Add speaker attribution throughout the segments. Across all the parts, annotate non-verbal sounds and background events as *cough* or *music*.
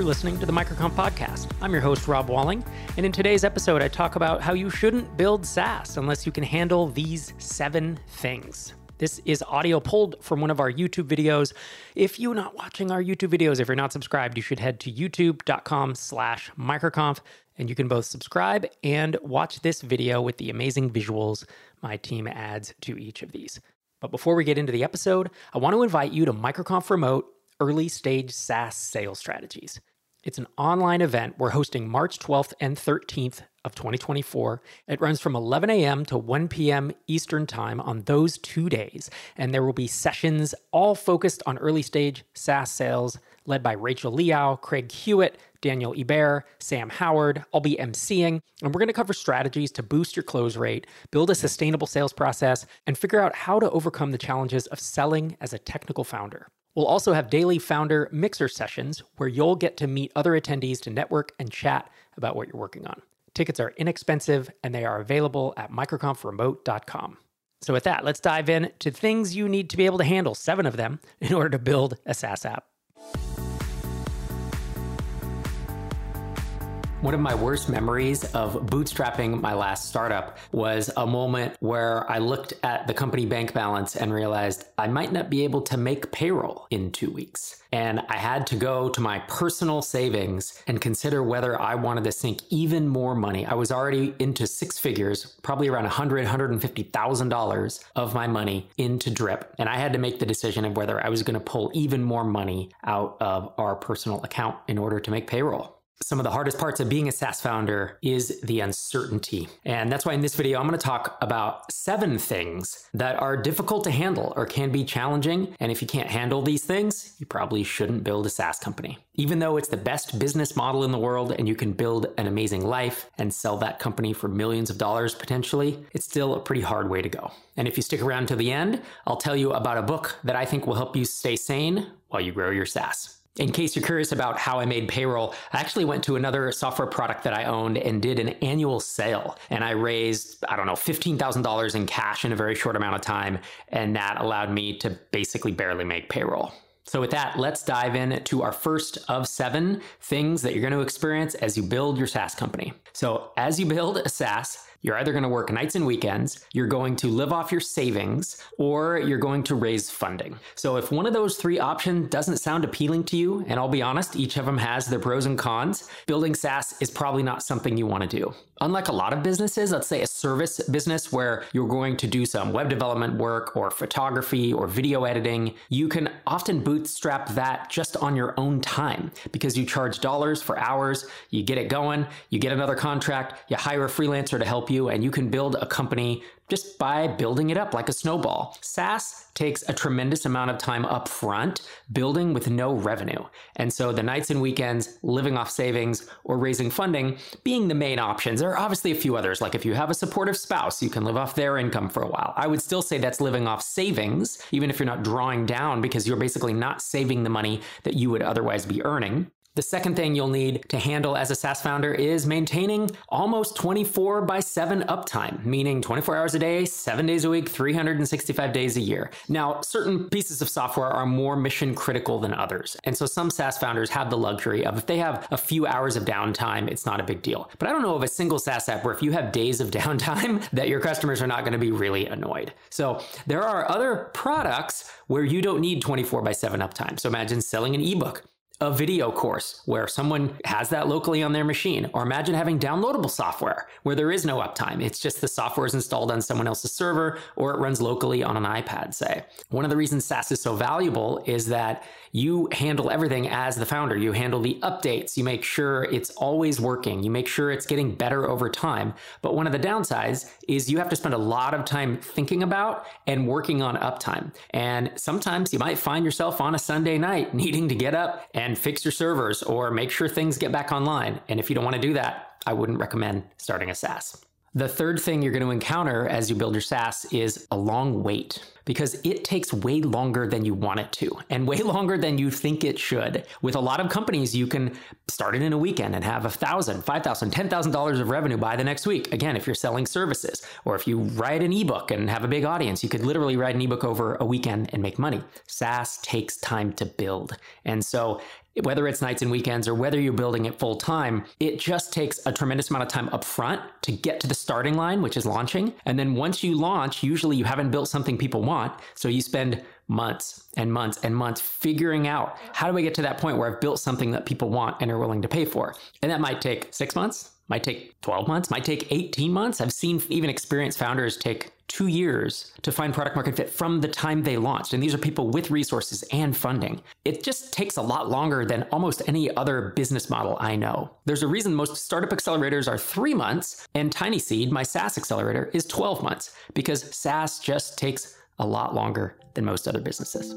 Speaker 1: You're listening to the MicroConf Podcast. I'm your host, Rob Walling, and in today's episode, I talk about how you shouldn't build SaaS unless you can handle these seven things. This is audio pulled from one of our YouTube videos. If you're not watching our YouTube videos, if you're not subscribed, you should head to youtube.com slash microconf, and you can both subscribe and watch this video with the amazing visuals my team adds to each of these. But before we get into the episode, I want to invite you to MicroConf Remote Early Stage SaaS Sales Strategies. It's an online event we're hosting March 12th and 13th of 2024. It runs from 11 a.m. to 1 p.m. Eastern Time on those two days, and there will be sessions all focused on early stage SaaS sales led by Rachel Liao, Craig Hewitt, Daniel Hebert, Sam Howard. I'll be emceeing, and we're going to cover strategies to boost your close rate, build a sustainable sales process, and figure out how to overcome the challenges of selling as a technical founder. We'll also have daily founder mixer sessions where you'll get to meet other attendees to network and chat about what you're working on. Tickets are inexpensive and they are available at microconfremote.com. So, with that, let's dive in to things you need to be able to handle, seven of them, in order to build a SaaS app. One of my worst memories of bootstrapping my last startup was a moment where I looked at the company bank balance and realized I might not be able to make payroll in two weeks. And I had to go to my personal savings and consider whether I wanted to sink even more money. I was already into six figures, probably around $100,000, $150,000 of my money into Drip. And I had to make the decision of whether I was going to pull even more money out of our personal account in order to make payroll some of the hardest parts of being a SaaS founder is the uncertainty. And that's why in this video, I'm going to talk about seven things that are difficult to handle or can be challenging. And if you can't handle these things, you probably shouldn't build a SaaS company. Even though it's the best business model in the world and you can build an amazing life and sell that company for millions of dollars potentially, it's still a pretty hard way to go. And if you stick around to the end, I'll tell you about a book that I think will help you stay sane while you grow your SaaS. In case you're curious about how I made payroll, I actually went to another software product that I owned and did an annual sale. And I raised, I don't know, $15,000 in cash in a very short amount of time. And that allowed me to basically barely make payroll. So, with that, let's dive in to our first of seven things that you're going to experience as you build your SaaS company. So, as you build a SaaS, you're either going to work nights and weekends, you're going to live off your savings, or you're going to raise funding. So if one of those three options doesn't sound appealing to you, and I'll be honest, each of them has their pros and cons, building SaaS is probably not something you want to do. Unlike a lot of businesses, let's say a service business where you're going to do some web development work or photography or video editing, you can often bootstrap that just on your own time because you charge dollars for hours, you get it going, you get another contract, you hire a freelancer to help you, and you can build a company just by building it up like a snowball. SaaS takes a tremendous amount of time up front building with no revenue. And so the nights and weekends, living off savings, or raising funding being the main options. There are obviously a few others, like if you have a supportive spouse, you can live off their income for a while. I would still say that's living off savings, even if you're not drawing down because you're basically not saving the money that you would otherwise be earning. The second thing you'll need to handle as a SaaS founder is maintaining almost 24 by 7 uptime, meaning 24 hours a day, 7 days a week, 365 days a year. Now, certain pieces of software are more mission critical than others. And so some SaaS founders have the luxury of if they have a few hours of downtime, it's not a big deal. But I don't know of a single SaaS app where if you have days of *laughs* downtime that your customers are not going to be really annoyed. So there are other products where you don't need 24 by 7 uptime. So imagine selling an ebook a video course where someone has that locally on their machine. Or imagine having downloadable software where there is no uptime. It's just the software is installed on someone else's server or it runs locally on an iPad, say. One of the reasons SaaS is so valuable is that you handle everything as the founder. You handle the updates. You make sure it's always working. You make sure it's getting better over time. But one of the downsides is you have to spend a lot of time thinking about and working on uptime. And sometimes you might find yourself on a Sunday night needing to get up and and fix your servers or make sure things get back online. And if you don't want to do that, I wouldn't recommend starting a SaaS. The third thing you're going to encounter as you build your SaaS is a long wait because it takes way longer than you want it to and way *laughs* longer than you think it should. With a lot of companies, you can start it in a weekend and have a thousand, five thousand, ten thousand dollars of revenue by the next week. Again, if you're selling services or if you write an ebook and have a big audience, you could literally write an ebook over a weekend and make money. SaaS takes time to build. And so whether it's nights and weekends or whether you're building it full time, it just takes a tremendous amount of time up front to get to the starting line, which is launching. And then once you launch, usually you haven't built something people want. So you spend months and months and months figuring out how do I get to that point where I've built something that people want and are willing to pay for. And that might take six months, might take 12 months, might take 18 months. I've seen even experienced founders take two years to find product market fit from the time they launched. And these are people with resources and funding. It just takes a lot longer than almost any other business model I know. There's a reason most startup accelerators are three months, and TinySeed, my SaaS accelerator, is 12 months because SaaS just takes a lot longer than most other businesses.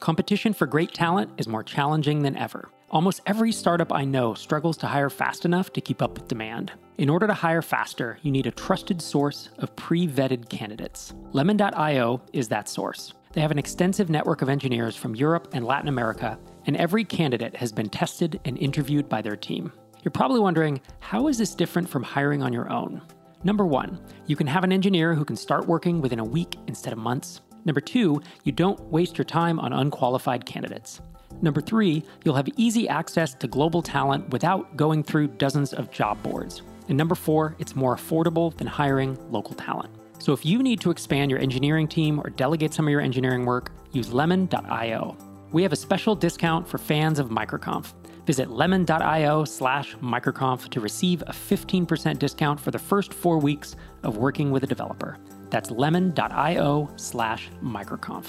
Speaker 1: Competition for great talent is more challenging than ever. Almost every startup I know struggles to hire fast enough to keep up with demand. In order to hire faster, you need a trusted source of pre vetted candidates. Lemon.io is that source. They have an extensive network of engineers from Europe and Latin America, and every candidate has been tested and interviewed by their team. You're probably wondering how is this different from hiring on your own? Number one, you can have an engineer who can start working within a week instead of months. Number two, you don't waste your time on unqualified candidates. Number three, you'll have easy access to global talent without going through dozens of job boards. And number four, it's more affordable than hiring local talent. So if you need to expand your engineering team or delegate some of your engineering work, use lemon.io. We have a special discount for fans of MicroConf. Visit lemon.io slash microconf to receive a 15% discount for the first four weeks of working with a developer. That's lemon.io slash microconf.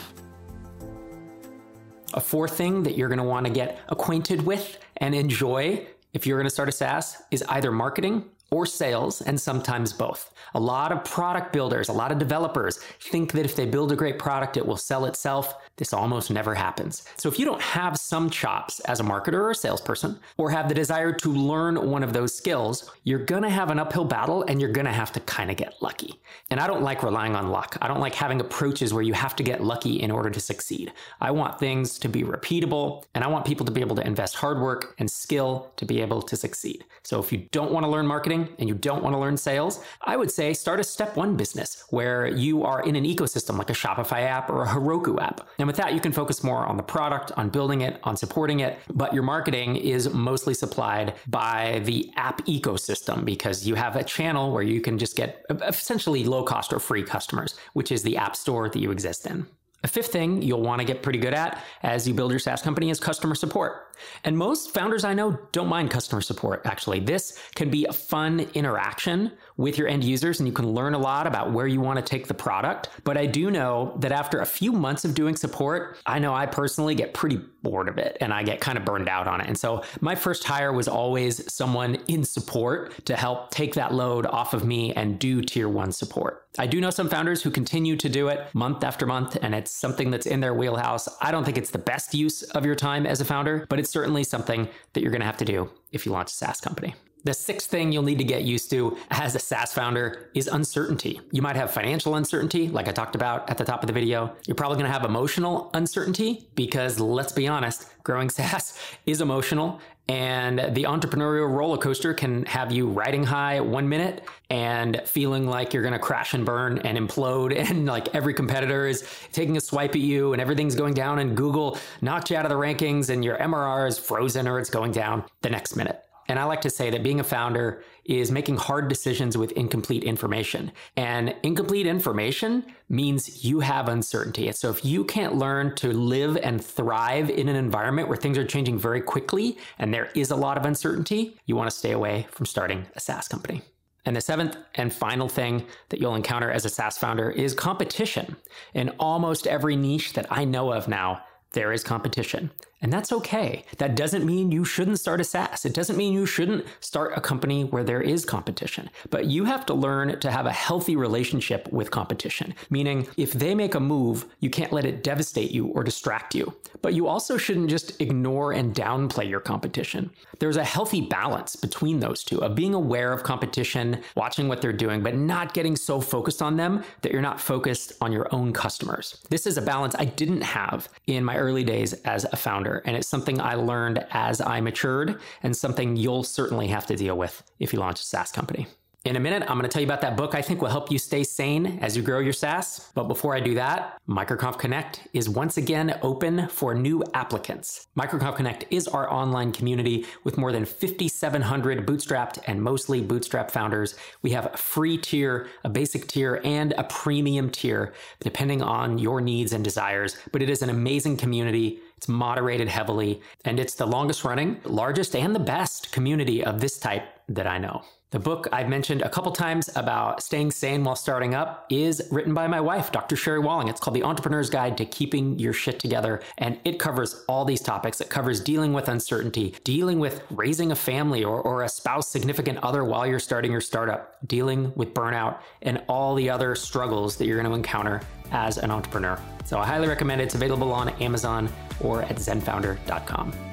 Speaker 1: A fourth thing that you're going to want to get acquainted with and enjoy if you're going to start a SaaS is either marketing or sales, and sometimes both. A lot of product builders, a lot of developers think that if they build a great product, it will sell itself. This almost never happens. So if you don't have some chops as a marketer or a salesperson, or have the desire to learn one of those skills, you're gonna have an uphill battle and you're gonna have to kind of get lucky. And I don't like relying on luck. I don't like having approaches where you have to get lucky in order to succeed. I want things to be repeatable and I want people to be able to invest hard work and skill to be able to succeed. So if you don't wanna learn marketing and you don't wanna learn sales, I would say start a step one business where you are in an ecosystem like a Shopify app or a Heroku app. And with that, you can focus more on the product, on building it, on supporting it. But your marketing is mostly supplied by the app ecosystem because you have a channel where you can just get essentially low cost or free customers, which is the app store that you exist in. A fifth thing you'll want to get pretty good at as you build your SaaS company is customer support. And most founders I know don't mind customer support, actually. This can be a fun interaction with your end users and you can learn a lot about where you want to take the product. But I do know that after a few months of doing support, I know I personally get pretty bored of it and I get kind of burned out on it. And so my first hire was always someone in support to help take that load off of me and do tier one support. I do know some founders who continue to do it month after month, and it's something that's in their wheelhouse. I don't think it's the best use of your time as a founder, but it's certainly something that you're going to have to do if you launch a SaaS company. The sixth thing you'll need to get used to as a SaaS founder is uncertainty. You might have financial uncertainty, like I talked about at the top of the video. You're probably going to have emotional uncertainty because let's be honest, growing *laughs* SaaS is emotional and the entrepreneurial roller coaster can have you riding high one minute and feeling like you're going to crash and burn and implode. *laughs* And like every competitor is taking a swipe at you and everything's going down. And Google knocked you out of the rankings and your MRR is frozen or it's going down the next minute. And I like to say that being a founder is making hard decisions with incomplete information. And incomplete information means you have uncertainty. So if you can't learn to live and thrive in an environment where things are changing very quickly and there is a lot of uncertainty, you want to stay away from starting a SaaS company. And the seventh and final thing that you'll encounter as a SaaS founder is competition. In almost every niche that I know of now, there is competition. And that's okay. That doesn't mean you shouldn't start a SaaS. It doesn't mean you shouldn't start a company where there is competition. But you have to learn to have a healthy relationship with competition, meaning if they make a move, you can't let it devastate you or distract you. But you also shouldn't just ignore and downplay your competition. There's a healthy balance between those two of being aware of competition, watching what they're doing, but not getting so focused on them that you're not focused on your own customers. This is a balance I didn't have in my early days as a founder and it's something I learned as I matured and something you'll certainly have to deal with if you launch a SaaS company. In a minute, I'm going to tell you about that book I think will help you stay sane as you grow your SaaS. But before I do that, MicroConf Connect is once again open for new applicants. MicroConf Connect is our online community with more than 5,700 bootstrapped and mostly bootstrap founders. We have a free tier, a basic tier, and a premium tier, depending on your needs and desires. But it is an amazing community. It's moderated heavily, and it's the longest running, largest, and the best community of this type that I know. The book I've mentioned a couple times about staying sane while starting up is written by my wife, Dr. Sherry Walling. It's called The Entrepreneur's Guide to Keeping Your Shit Together. And it covers all these topics. It covers dealing with uncertainty, dealing with raising a family or, or a spouse, significant other while you're starting your startup, dealing with burnout, and all the other struggles that you're going to encounter as an entrepreneur. So I highly recommend it. It's available on Amazon or at zenfounder.com.